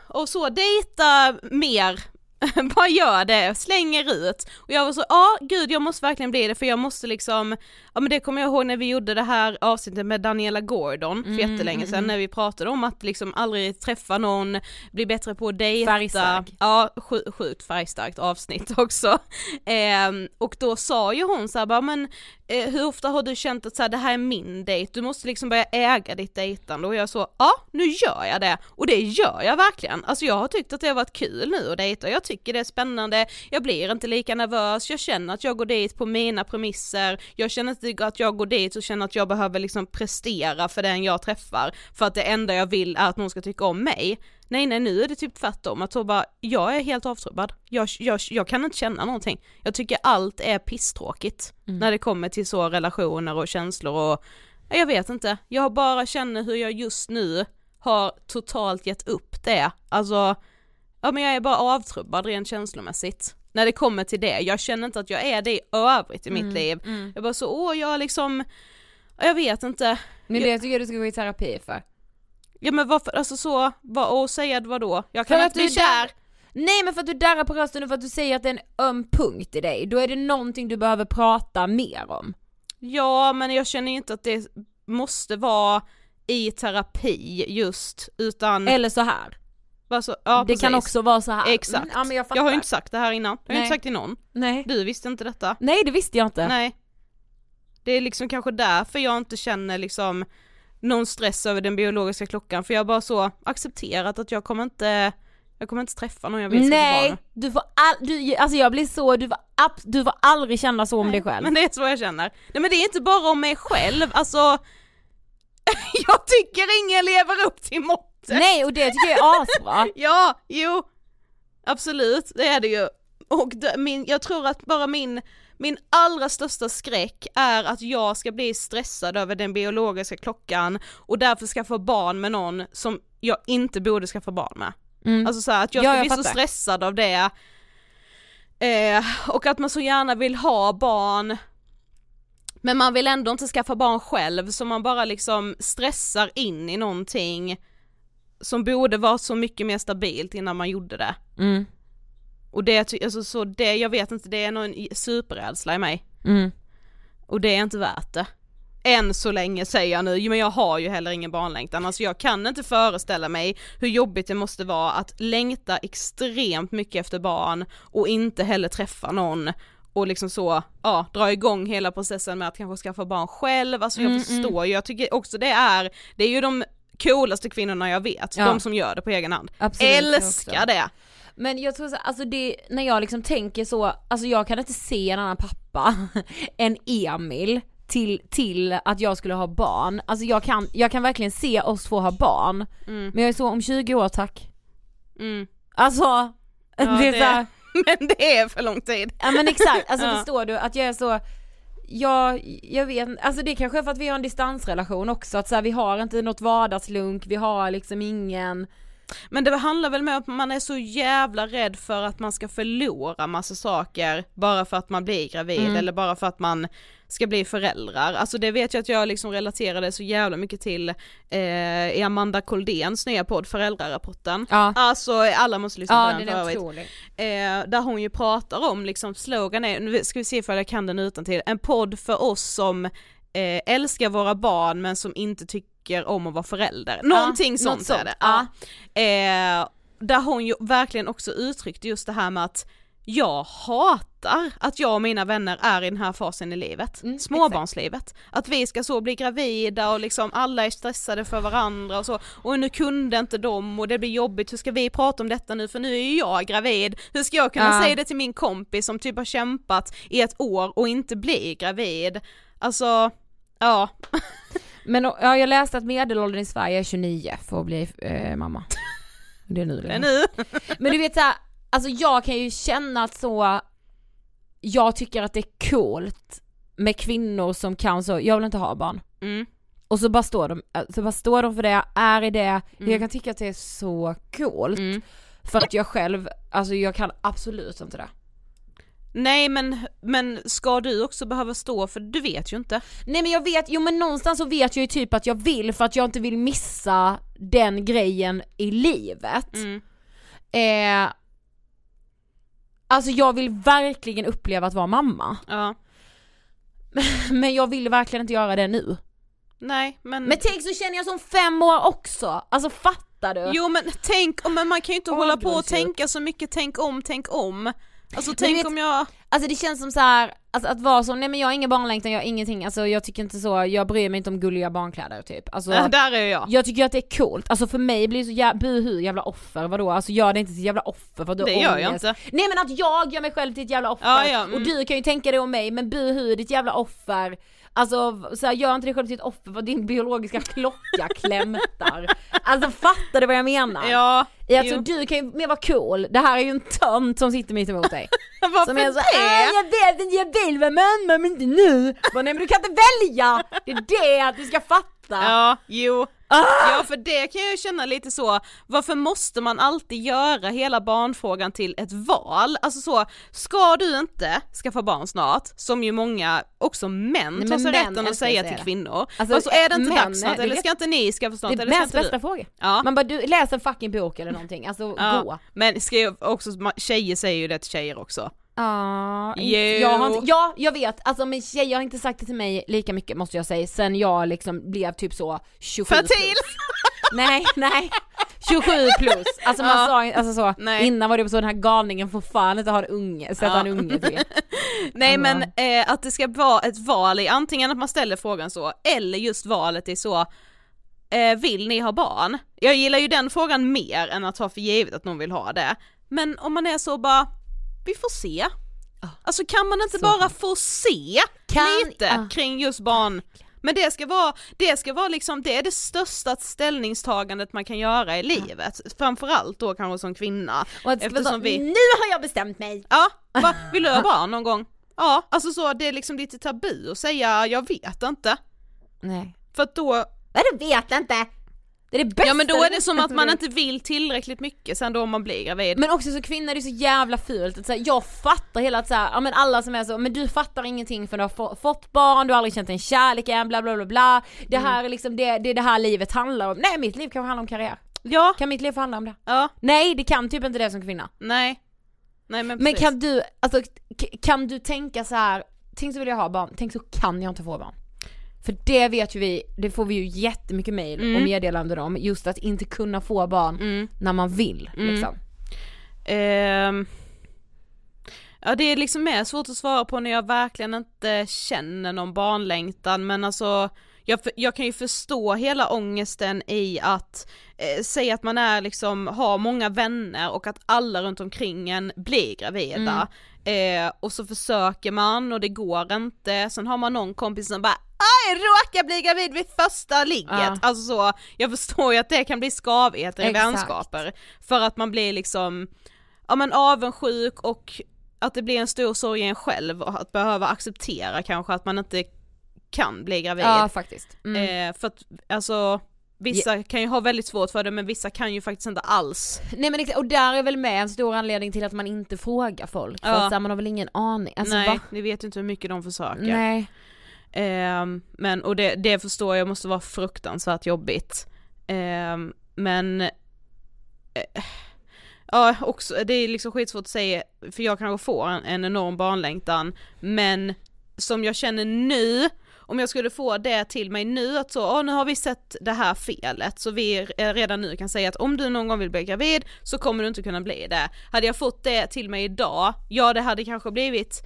och så dejta mer, [LAUGHS] bara gör det, slänger ut. Och jag var så, ja gud jag måste verkligen bli det för jag måste liksom, ja men det kommer jag ihåg när vi gjorde det här avsnittet med Daniela Gordon för jättelänge sedan när vi pratade om att liksom aldrig träffa någon, bli bättre på att dejta. Färgstark. Ja, sju- sjukt färgstarkt avsnitt [LAUGHS] också. Ehm, och då sa ju hon så här, bara, men eh, Eh, hur ofta har du känt att så här, det här är min dejt, du måste liksom börja äga ditt dejtande? Och jag så, ja nu gör jag det. Och det gör jag verkligen. Alltså jag har tyckt att det har varit kul nu att dejta, jag tycker det är spännande, jag blir inte lika nervös, jag känner att jag går dit på mina premisser, jag känner inte att jag går dit och känner att jag behöver liksom prestera för den jag träffar. För att det enda jag vill är att någon ska tycka om mig. Nej nej nu är det typ tvärtom, att så bara, jag är helt avtrubbad, jag, jag, jag kan inte känna någonting. Jag tycker allt är pisstråkigt när det kommer till så relationer och känslor och jag vet inte, jag bara känner hur jag just nu har totalt gett upp det. Alltså, ja men jag är bara avtrubbad rent känslomässigt. När det kommer till det, jag känner inte att jag är det i övrigt i mitt liv. Jag bara så, åh jag liksom, jag vet inte. Men det tycker jag du ska gå i terapi för. Ja men varför, alltså så, vad, och säga vad då? Jag kan För inte att du där- Nej men för att du darrar på rösten och för att du säger att det är en öm punkt i dig, då är det någonting du behöver prata mer om. Ja men jag känner inte att det måste vara i terapi just, utan Eller så här. bara så, ja, det kan också vara så här. Exakt. Mm, ja, men jag, jag har ju inte sagt det här innan, jag har Nej. inte sagt till någon. Nej. Du visste inte detta. Nej det visste jag inte. Nej. Det är liksom kanske därför jag inte känner liksom någon stress över den biologiska klockan, för jag har bara så accepterat att jag kommer inte, jag kommer inte träffa någon jag få Nej, du får all, du, alltså jag blir så, du får, ab, du får aldrig känna så om dig själv. Men det är så jag känner. Nej men det är inte bara om mig själv, alltså [LAUGHS] jag tycker ingen lever upp till måttet. Nej och det tycker jag är asbra. [LAUGHS] Ja, jo, absolut, det är det ju. Och det, min, jag tror att bara min, min allra största skräck är att jag ska bli stressad över den biologiska klockan och därför skaffa barn med någon som jag inte borde skaffa barn med. Mm. Alltså så här, att jag Ja, ska jag bli så fattar. stressad av det. Eh, och att man så gärna vill ha barn men man vill ändå inte skaffa barn själv så man bara liksom stressar in i någonting som borde vara så mycket mer stabilt innan man gjorde det. Mm. Och det, alltså så det, jag vet inte, det är någon superrädsla i mig. Mm. Och det är inte värt det. Än så länge säger jag nu, men jag har ju heller ingen barnlängtan, alltså jag kan inte föreställa mig hur jobbigt det måste vara att längta extremt mycket efter barn och inte heller träffa någon och liksom så, ja, dra igång hela processen med att kanske skaffa barn själv, alltså jag Mm, förstår ju, jag tycker också det är, det är ju de coolaste kvinnorna jag vet, Ja. de som gör det på egen hand. Absolut, Älskar det! Men jag tror så, alltså det, när jag liksom tänker så, alltså jag kan inte se en annan pappa [LAUGHS] än Emil till, till att jag skulle ha barn. Alltså jag kan, jag kan verkligen se oss två ha barn. Men jag är så om 20 år tack. Mm. Alltså, Ja, [LAUGHS] det är det- här, [LAUGHS] Men det är för lång tid. Ja men exakt, alltså Ja. förstår du att jag är så jag, jag vet alltså det kanske är för att vi har en distansrelation också, att så här, vi har inte något vardagslunk, vi har liksom ingen Men det handlar väl med att man är så jävla rädd för att man ska förlora massa saker bara för att man blir gravid Mm. eller bara för att man ska bli föräldrar. Alltså det vet jag att jag liksom relaterade så jävla mycket till eh, i Amanda Koldéns nya podd Föräldrarapporten. Ja. Alltså alla måste lyssna Ja på den den för är övrigt. otrolig. Eh, där hon ju pratar om liksom slogan är, nu ska vi se ifall jag kan den utan till. en podd för oss som eh, älskar våra barn men som inte tycker om att vara förälder. Någonting något sånt, är sånt, det. ja. Ja. Eh, där hon ju verkligen också uttryckte just det här med att jag hatar att jag och mina vänner är i den här fasen i livet, Mm, småbarnslivet. Att vi ska så bli gravida och liksom alla är stressade för varandra och så, och nu kunde inte de och det blir jobbigt, hur ska vi prata om detta nu för nu är ju jag gravid, hur ska jag kunna Ja. säga det till min kompis som typ har kämpat i ett år och inte bli gravid? Alltså, ja. [LAUGHS] Men ja, jag läste att medelåldern i Sverige är 29 för att bli eh, mamma. Det är nu det är nu. Men du vet såhär, alltså jag kan ju känna att så, jag tycker att det är coolt med kvinnor som kan så, jag vill inte ha barn. Mm. Och så bara står de, så bara står de för det, är i det, jag kan tycka att det är så coolt. Mm. För att jag själv, alltså jag kan absolut inte det. Nej men, men ska du också behöva stå för du vet ju inte. Nej men jag vet, jo men någonstans så vet jag ju typ att jag vill för att jag inte vill missa den grejen i livet. Mm. Eh, alltså jag vill verkligen uppleva att vara mamma. Ja. [LAUGHS] Men jag vill verkligen inte göra det nu. Nej men... Men tänk så känner jag som fem år också, alltså fattar du? Jo men tänk, men man kan ju inte Åh, hålla på och tänka så mycket tänk om, tänk om. Alltså tänk vet- om jag... Alltså det känns som så här, alltså att vara så, nej men jag har ingen barnlängtan, jag har ingenting, alltså jag tycker inte så, jag bryr mig inte om gulliga barnkläder typ. Alltså, Äh, där är jag. jag tycker att det är coolt, alltså för mig blir det så jävla, buhu jävla offer, vadå? Alltså gör det inte till jävla offer för du Det gör jag ångest. inte. Nej men att jag gör mig själv till ett jävla offer, Ja, ja, mm. och du kan ju tänka det om mig, men buhu ditt jävla offer. Alltså så här, gör inte dig själv till ett offer för din biologiska klocka klämtar. Alltså fattar du vad jag menar? Ja, Alltså jo. du kan ju mer vara cool, det här är ju en tönt som sitter mitt emot dig. [LAUGHS] Varför Som är så, det? "Äh, jag vet inte, jag vill vara mamma men inte nu. Bara, nej men du kan inte välja! Det är det att du ska fatta. Ja, jo. Ah! Ja för det kan jag ju känna lite så, varför måste man alltid göra hela barnfrågan till ett val? Alltså så, ska du inte skaffa barn snart, som ju många, också män, Nej, tar sig rätten att säga till kvinnor. Alltså, Alltså, är det inte män, dags snart, eller ska inte ni skaffa snart, eller ska inte bästa du? fråga. Ja. Man bara, du läs en fucking bok eller någonting, alltså Ja, gå. men ska jag också, tjejer säger ju det till tjejer också. Ja, jag har inte, ja jag vet, alltså men tjejer har inte sagt det till mig lika mycket måste jag säga sen jag liksom blev typ så 27 Fertil! plus. [LAUGHS] Nej, nej. 27 plus, alltså man Ja. sa alltså så, Nej. innan var det så den här galningen får fan inte ha en unge, sätta Ja. en unge till. [LAUGHS] Nej men eh, att det ska vara ett val i antingen att man ställer frågan så, eller just valet är så, eh, vill ni ha barn? Jag gillar ju den frågan mer än att ta för givet att någon vill ha det. Men om man är så bara, vi får se. Alltså kan man inte Så bara få se Kan- lite ja. kring just barn? Men det ska vara, det ska vara liksom, det är det största ställningstagandet man kan göra i livet. Framförallt då kanske som kvinna. Och att Eftersom vi... nu har jag bestämt mig! Ja, [LAUGHS] va, vill du ha barn någon gång? Ja, alltså så det är liksom lite tabu att säga jag vet inte. Nej. För att då, du vet inte! Det är det bästa ja men då är det som att man inte vill tillräckligt mycket sen då man blir gravid. Men också så kvinnor är så jävla fult, att så här, jag fattar hela att så här, ja men alla som är så, men du fattar ingenting för du har få, fått barn, du har aldrig känt en kärlek än, bla bla bla bla. Det Mm. här är liksom det, det det här livet handlar om. Nej mitt liv kan handla om karriär. Ja, Kan mitt liv handla om det? ja, Nej det kan typ inte det som kvinna. nej. Nej men, Men precis. kan du, alltså kan du tänka så här, tänk så vill jag ha barn, tänk så kan jag inte få barn. För det vet ju vi, det får vi ju jättemycket mail Mm. och meddelanden om, just att inte kunna få barn Mm. när man vill Mm. liksom. Ehm, ja det är liksom mer svårt att svara på när jag verkligen inte känner någon barnlängtan men alltså jag, jag kan ju förstå hela ångesten i att eh, säga att man är liksom, har många vänner och att alla runt omkring en blir gravida. Eh, och så försöker man och det går inte, sen har man någon kompis som bara jag råkar bli gravid vid första ligget. Ja. Alltså så, jag förstår ju att det kan bli skavigheter i vänskaper. För att man blir liksom, ja men avundsjuk och att det blir en stor sorg i en själv och att behöva acceptera kanske att man inte kan bli gravid. Ja faktiskt. Mm. Eh, för att alltså vissa kan ju ha väldigt svårt för det men vissa kan ju faktiskt inte alls. Nej men och där är väl med en stor anledning till att man inte frågar folk, för Ja. att så här, man har väl ingen aning, alltså Nej, va? ni vet ju inte hur mycket de försöker. Nej. Ehm, men och det, det förstår jag måste vara fruktansvärt jobbigt. Ehm, men eh, Ja också, det är liksom skitsvårt att säga för jag kanske får en, en enorm barnlängtan men som jag känner nu om jag skulle få det till mig nu att så, åh, nu har vi sett det här felet så vi redan nu kan säga att om du någon gång vill bli gravid så kommer du inte kunna bli det. Hade jag fått det till mig idag, ja det hade kanske blivit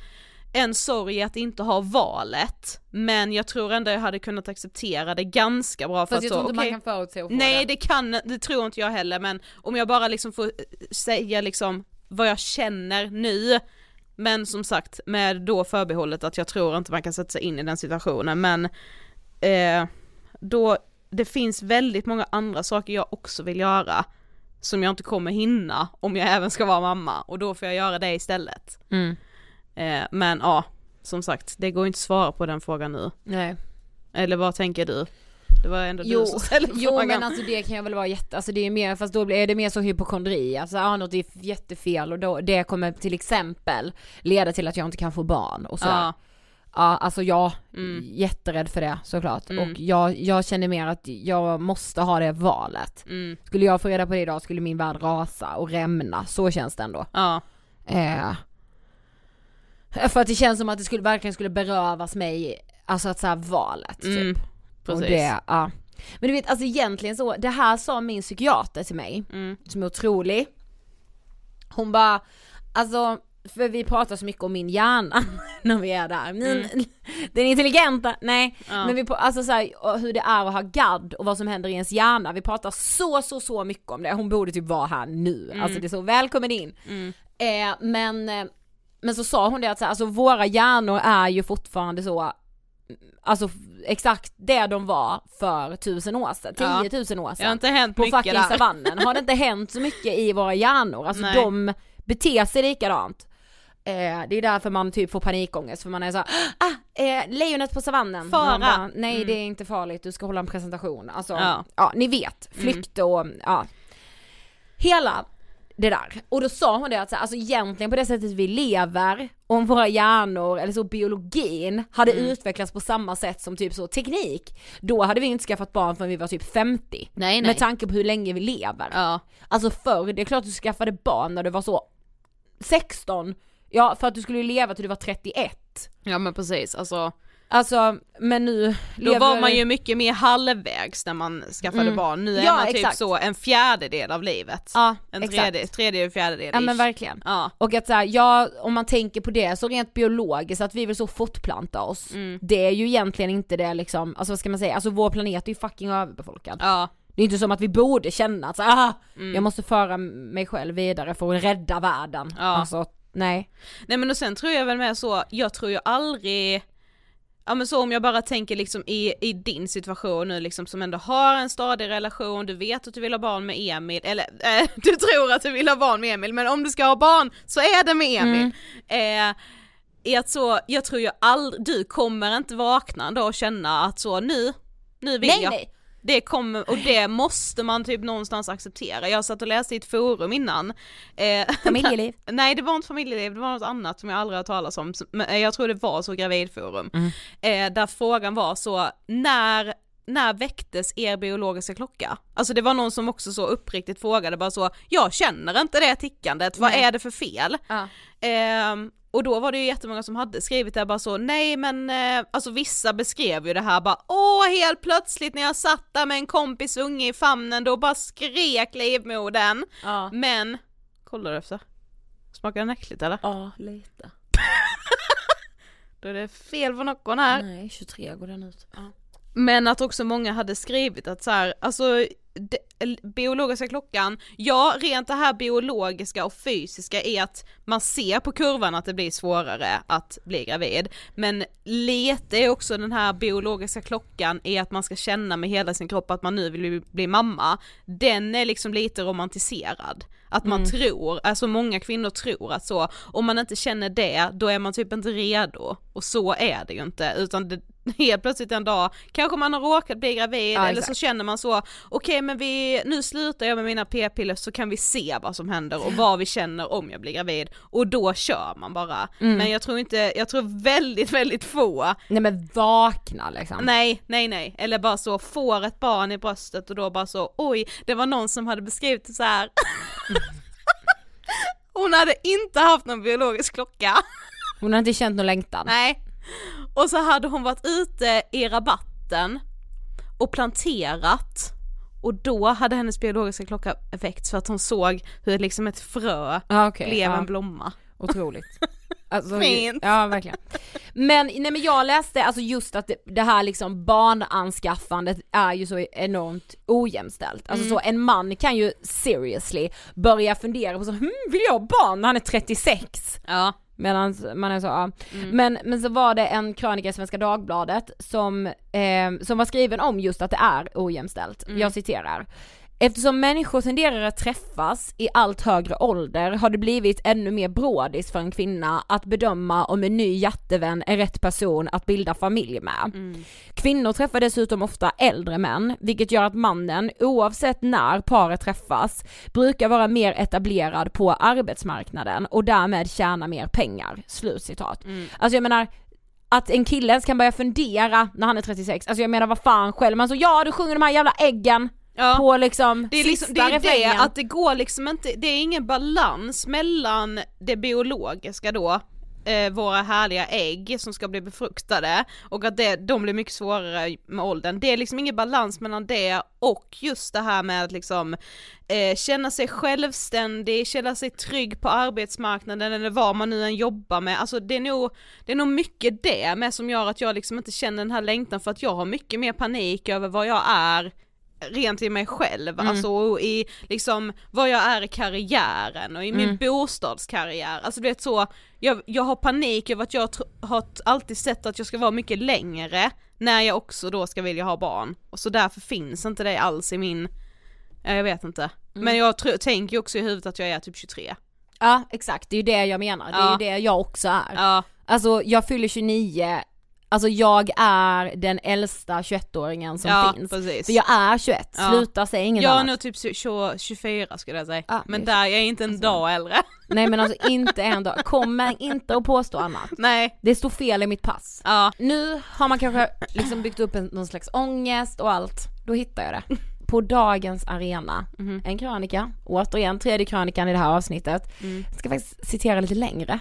en sorg att inte ha valet, men jag tror ändå jag hade kunnat acceptera det ganska bra för Fast att jag så, tror inte okej, man kan förutse att få Nej det. det kan, det tror inte jag heller men om jag bara liksom får eh, säga liksom vad jag känner nu men som sagt med då förbehållet att jag tror inte man kan sätta sig in i den situationen men eh, då det finns väldigt många andra saker jag också vill göra som jag inte kommer hinna om jag även ska vara mamma och då får jag göra det istället. Mm. Eh, men ja, som sagt det går inte att svara på den frågan nu. Nej. Eller vad tänker du? Det var ändå Jo, du som ställde jo frågan. men alltså det kan jag väl vara jätte, alltså det är mer, fast då är det mer så hypokondri, alltså ah, något är jättefel och då, det kommer till exempel leda till att jag inte kan få barn och sådär. Ja. Ja, alltså jag Mm. jätterädd för det såklart. Mm. Och jag, jag känner mer att jag måste ha det valet. Mm. Skulle jag få reda på det idag skulle min värld rasa och rämna, så känns det ändå. Ja. Eh, för att det känns som att det skulle, verkligen skulle berövas mig, alltså att såhär valet typ. Mm, precis. Och det, ja. Men du vet alltså egentligen så, det här sa min psykiater till mig, Mm. som är otrolig. Hon bara, alltså för vi pratar så mycket om min hjärna [LAUGHS] när vi är där. Min, [LAUGHS] Den intelligenta, nej. Mm. Ja. Men vi alltså så här, hur det är att ha gadd och vad som händer i ens hjärna. Vi pratar så så så mycket om det. Hon borde typ vara här nu. Alltså det är så välkommen in. Mm. Eh, men, eh, men så sa hon det att så här, alltså våra hjärnor är ju fortfarande så Alltså exakt det de var för tusen år sedan, Ja. 10 000 år sedan. Det har inte hänt på mycket fucking där. savannen. Har det inte hänt så mycket i våra hjärnor? Alltså Nej. de beter sig likadant. Eh, det är därför man typ får panikångest för man är så här, ah, eh, lejonet på savannen. Fara. Bara, Nej Mm. det är inte farligt, du ska hålla en presentation. Alltså, Ja. Mm. ja, ni vet, flykt och ja. Hela det där. Och då sa hon det att så alltså egentligen på det sättet vi lever, om våra hjärnor eller så biologin hade Mm. utvecklats på samma sätt som typ så teknik, då hade vi inte skaffat barn förrän vi var typ 50. Nej, nej. Med tanke på hur länge vi lever. Ja. Alltså förr, det är klart du skaffade barn när du var så 16, ja för att du skulle ju leva till du var 31. ja men precis, alltså Alltså, men nu då lever var man ju mycket mer halvvägs när man skaffade Mm. barn, nu är Ja, man typ exakt. så en fjärdedel av livet. Ja, en exakt. tredje, tredje fjärdedel Ja men verkligen. Ja. Och att såhär, ja om man tänker på det så rent biologiskt att vi vill så fortplanta oss. Mm. Det är ju egentligen inte det liksom, alltså vad ska man säga, alltså vår planet är ju fucking överbefolkad. Ja. Det är inte som att vi borde känna att så, ah, Mm. jag måste föra mig själv vidare för att rädda världen. Ja. Alltså, nej. Nej men och sen tror jag väl med så, jag tror ju aldrig Ja men så om jag bara tänker liksom i, i din situation nu liksom som ändå har en stadig relation, du vet att du vill ha barn med Emil, eller [LAUGHS] eh, du tror att du vill ha barn med Emil, men om du ska ha barn så är det med Emil. Eh, är att så, jag tror ju aldrig, du kommer inte vakna då och känna att så nu, nu vill Nej, jag. nej. Det kommer, och det måste man typ någonstans acceptera. Jag satt och läste i ett forum innan. Eh, [LAUGHS] Familjeliv. Nej det var inte familjeliv, det var något annat som jag aldrig har talat om. Men eh, jag tror det var så gravidforum. Eh, där frågan var så, när när väcktes er biologiska klocka? Alltså det var någon som också så uppriktigt frågade bara så, jag känner inte det tickandet, vad Nej. är det för fel? Ja. Ehm, och då var det ju jättemånga som hade skrivit det bara så, nej men eh, alltså vissa beskrev ju det här bara, åh helt plötsligt när jag satt där med en kompis unge i famnen då bara skrek livmodern. Ja. Men, kollar du efter? Smakar den äckligt eller? Ja, lite. [LAUGHS] Då är det fel på någon här. Nej, 23 går den ut. Ja. Men att också många hade skrivit att så här, alltså biologiska klockan, ja rent det här biologiska och fysiska är att man ser på kurvan att det blir svårare att bli gravid, men lite är också den här biologiska klockan är att man ska känna med hela sin kropp att man nu vill bli, bli mamma, den är liksom lite romantiserad. Att man tror, alltså många kvinnor tror att så, om man inte känner det, då är man typ inte redo. Och så är det ju inte, utan det, [LAUGHS] helt plötsligt en dag kanske man har råkat bli gravid Ja, eller så känner man så, okej men vi, nu slutar jag med mina p-piller så kan vi se vad som händer och vad vi känner om jag blir gravid och då kör man bara. Mm. Men jag tror inte, jag tror väldigt väldigt få, Nej men vakna liksom. nej nej nej, eller bara så får ett barn i bröstet och då bara så, oj det var någon som hade beskrivit det så här. [LAUGHS] [LAUGHS] Hon hade inte haft någon biologisk klocka. Hon har inte känt någon längtan. Nej. och så hade hon varit ute i rabatten och planterat och då hade hennes biologiska klocka effekt för att hon såg hur liksom ett frö Ja, okej, blev ja. en blomma. Otroligt. [LAUGHS] Alltså, Fint. Ja verkligen. Men, nej men jag läste alltså just att det, det här liksom barnanskaffandet är ju så enormt ojämställt. Alltså så en man kan ju seriously börja fundera på så, hm, vill jag ha barn när han är 36? Ja. Medan man är så, ja. Men, men så var det en krönika i Svenska Dagbladet som, eh, som var skriven om just att det är ojämställt. Jag citerar. Eftersom människor tenderar att träffas i allt högre ålder har det blivit ännu mer brådis för en kvinna att bedöma om en ny hjärtevän är rätt person att bilda familj med. Kvinnor träffar dessutom ofta äldre män, vilket gör att mannen, oavsett när paret träffas, brukar vara mer etablerad på arbetsmarknaden och därmed tjäna mer pengar. Slutcitat. Alltså jag menar, att en kille ens kan börja fundera när han är 36, alltså jag menar vad fan själv, men så ja du sjunger de här jävla äggen Ja. på liksom Det är, liksom, det, är det att det går liksom inte, det är ingen balans mellan det biologiska då, eh, våra härliga ägg som ska bli befruktade och att det, de blir mycket svårare med åldern. Det är liksom ingen balans mellan det och just det här med att liksom eh, känna sig självständig, känna sig trygg på arbetsmarknaden eller vad man nu än jobbar med. Alltså det är nog, det är nog mycket det med som gör att jag liksom inte känner den här längtan för att jag har mycket mer panik över vad jag är rent i mig själv, alltså och i liksom vad jag är i karriären och i min bostadskarriär, alltså du vet så, jag, jag har panik över att jag har alltid sett att jag ska vara mycket längre när jag också då ska vilja ha barn, och så därför finns inte det alls i min, ja, jag vet inte, men jag tr- tänker också i huvudet att jag är typ 23. Ja exakt, det är ju det jag menar, det är Ja. ju det jag också är. Ja, Alltså jag fyller 29, alltså jag är den äldsta 21-åringen som ja finns. precis. För jag är 21, Ja. sluta säga inget jag är annat. nog typ 20, 24 skulle jag säga, Ja, men är där, jag är inte en dag äldre. [LAUGHS] Nej men alltså inte en dag, kommer inte att påstå annat. Nej, Det står fel i mitt pass. ja, Nu har man kanske liksom byggt upp en, någon slags ångest och allt, då hittar jag det. [LAUGHS] På dagens arena, en krönika, återigen tredje krönikan i det här avsnittet. Jag ska faktiskt citera lite längre.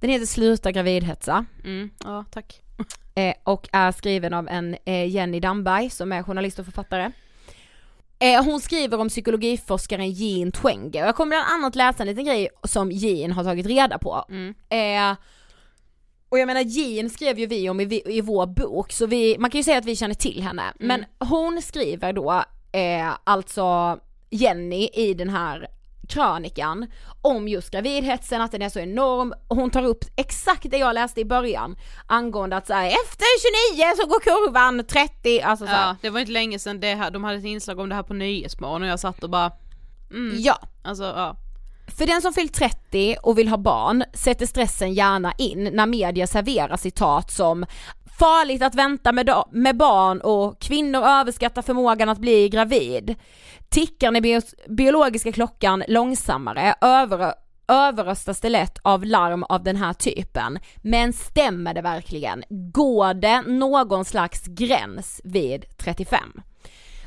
Den heter Sluta gravidhetsa mm, ja tack. Eh, och är skriven av en eh, Jenny Damberg som är journalist och författare. Eh, hon skriver om psykologiforskaren Jean Twenge och jag kommer bland annat läsa en liten grej som Jean har tagit reda på. Eh, och jag menar Jean skrev ju vi om i, i vår bok så vi, man kan ju säga att vi känner till henne. Men hon skriver då eh, alltså Jenny i den här krönikan om just gravidhetsen, att den är så enorm. Hon tar upp exakt det jag läste i början angående att säga efter 29 så går kurvan 30, alltså så här. Ja, det var inte länge sedan det här, de hade ett inslag om det här på Nyhetsmorgon och jag satt och bara, mm, Ja, alltså ja. För den som fyllt 30 och vill ha barn sätter stressen gärna in när media serverar citat som Farligt att vänta med, med barn och kvinnor överskattar förmågan att bli gravid. Tickar den bio- biologiska klockan långsammare över överröstas det lätt av larm av den här typen. Men stämmer det verkligen? Går det någon slags gräns vid 35?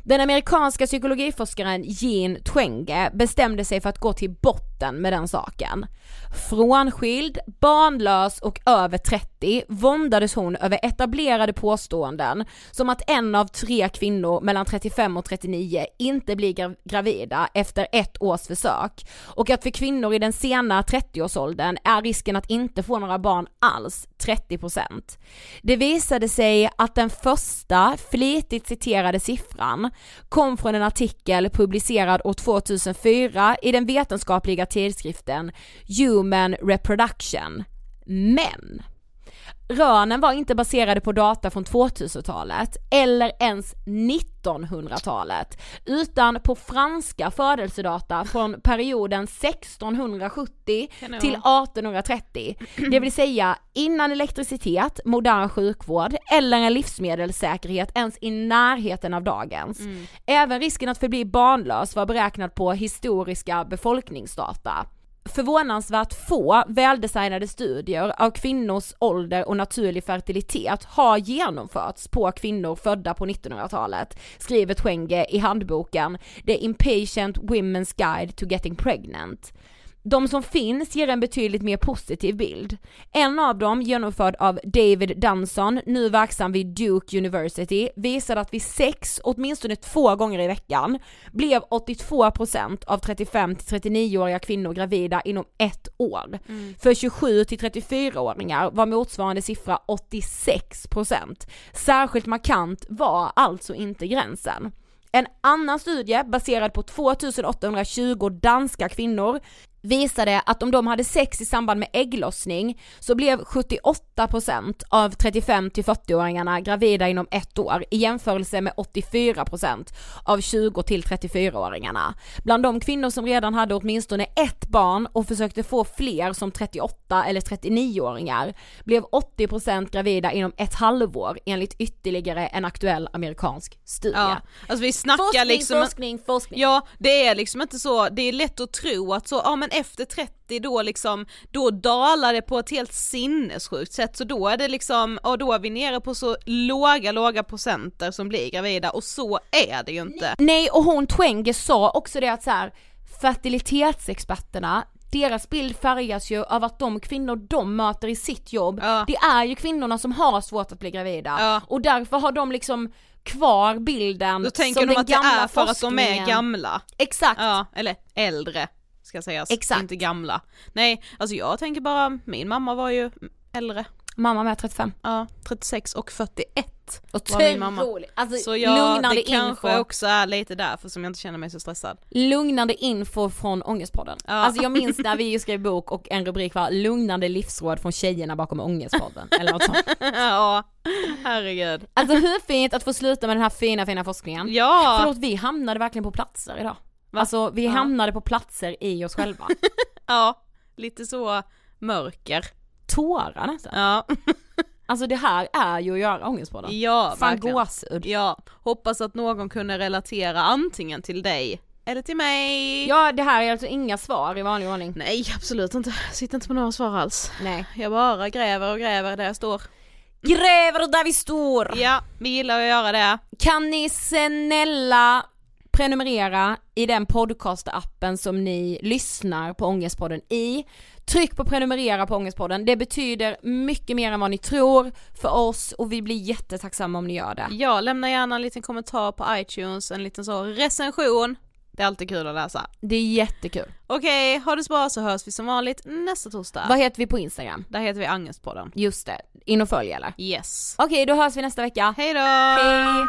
Den amerikanska psykologiforskaren Jean Twenge bestämde sig för att gå till botten med den saken. Frånskild, barnlös och över 30 våndades hon över etablerade påståenden som att en av tre kvinnor mellan 35 och 39 inte blir gravida efter ett års försök och att för kvinnor i den sena 30-årsåldern är risken att inte få några barn alls 30%. Det visade sig att den första flitigt citerade siffran kom från en artikel publicerad år 2004 i den vetenskapliga tidskriften Human Reproduction. Men Rönen var inte baserade på data från 2000-talet eller ens 1900-talet utan på franska födelsedata från perioden 1670 Kan det till vara? 1830. Det vill säga innan elektricitet, modern sjukvård eller en livsmedelssäkerhet ens i närheten av dagens. Även risken att förbli barnlös var beräknad på historiska befolkningsdata. Förvånansvärt få väldesignade studier av kvinnors ålder och naturlig fertilitet har genomförts på kvinnor födda på 1900-talet, skriver Twenge i handboken The Impatient Women's Guide to Getting Pregnant. De som finns ger en betydligt mer positiv bild. En av dem, genomförd av David Dunson, nu verksam vid Duke University, visade att vid sex, åtminstone två gånger i veckan, blev 82% av 35-39-åriga kvinnor gravida inom ett år. Mm. För 27-34-åringar var motsvarande siffra 86%. Särskilt markant var alltså inte gränsen. En annan studie baserad på 2820 danska kvinnor visade att om de hade sex i samband med ägglossning så blev 78% av 35 till 40-åringarna gravida inom ett år i jämförelse med 84% av 20 till 34-åringarna. Bland de kvinnor som redan hade åtminstone ett barn och försökte få fler som 38 eller 39-åringar blev 80% gravida inom ett halvår enligt ytterligare en aktuell amerikansk studie. Ja, alltså vi snackar Forskning, liksom forskning, forskning. Ja, det är liksom inte så, det är lätt att tro att så, ja men efter 30 då liksom, då dalar det på ett helt sinnessjukt sätt så då är det liksom, och då är vi nere på så låga, låga procenter som blir gravida och så är det ju inte. Nej och hon Twenge sa också det att så här, fertilitetsexperterna deras bild färgas ju av att de kvinnor de möter i sitt jobb, Ja. det är ju kvinnorna som har svårt att bli gravida. Ja. Och därför har de liksom kvar bilden Då tänker som de den att det är för att de är gamla. Exakt. Ja, eller äldre ska sägas, Exakt. inte gamla. Nej, alltså jag tänker bara, min mamma var ju äldre. Mamma med 35. Ja, 36 och 41 var min mamma. Alltså Så jag, det kanske info. också är lite därför som jag inte känner mig så stressad. Lugnande info från Ångestpodden. Ja. Alltså jag minns när vi skrev bok och en rubrik var lugnande livsråd från tjejerna bakom Ångestpodden. Eller något sånt. [LAUGHS] ja, herregud. Alltså hur fint att få sluta med den här fina fina forskningen. Ja, Förlåt vi hamnade verkligen på platser idag. Alltså vi Ja. hamnade på platser i oss själva. [LAUGHS] ja, lite så mörker. Tårar nästan. Ja, [LAUGHS] Alltså det här är ju att göra Ångestpodden. ja Fan verkligen. gåshud. Ja, hoppas att någon kunde relatera antingen till dig eller till mig. Ja det här är alltså inga svar i vanlig ordning. Nej absolut inte, sitter inte på några svar alls. Nej. Jag bara gräver och gräver där jag står. Gräver där vi står! Ja, vi gillar att göra det. Kan ni snälla prenumerera i den podcastappen som ni lyssnar på Ångestpodden i. Tryck på prenumerera på Ångestpodden, det betyder mycket mer än vad ni tror för oss och vi blir jättetacksamma om ni gör det. Ja, lämna gärna en liten kommentar på iTunes, en liten så recension. Det är alltid kul att läsa. Det är jättekul. Okej, ha det så bra så hörs vi som vanligt nästa torsdag. Vad heter vi på Instagram? Där heter vi Angestpodden. Just det, in och följ eller? Yes. Okej, då hörs vi nästa vecka. Hej då! Hej!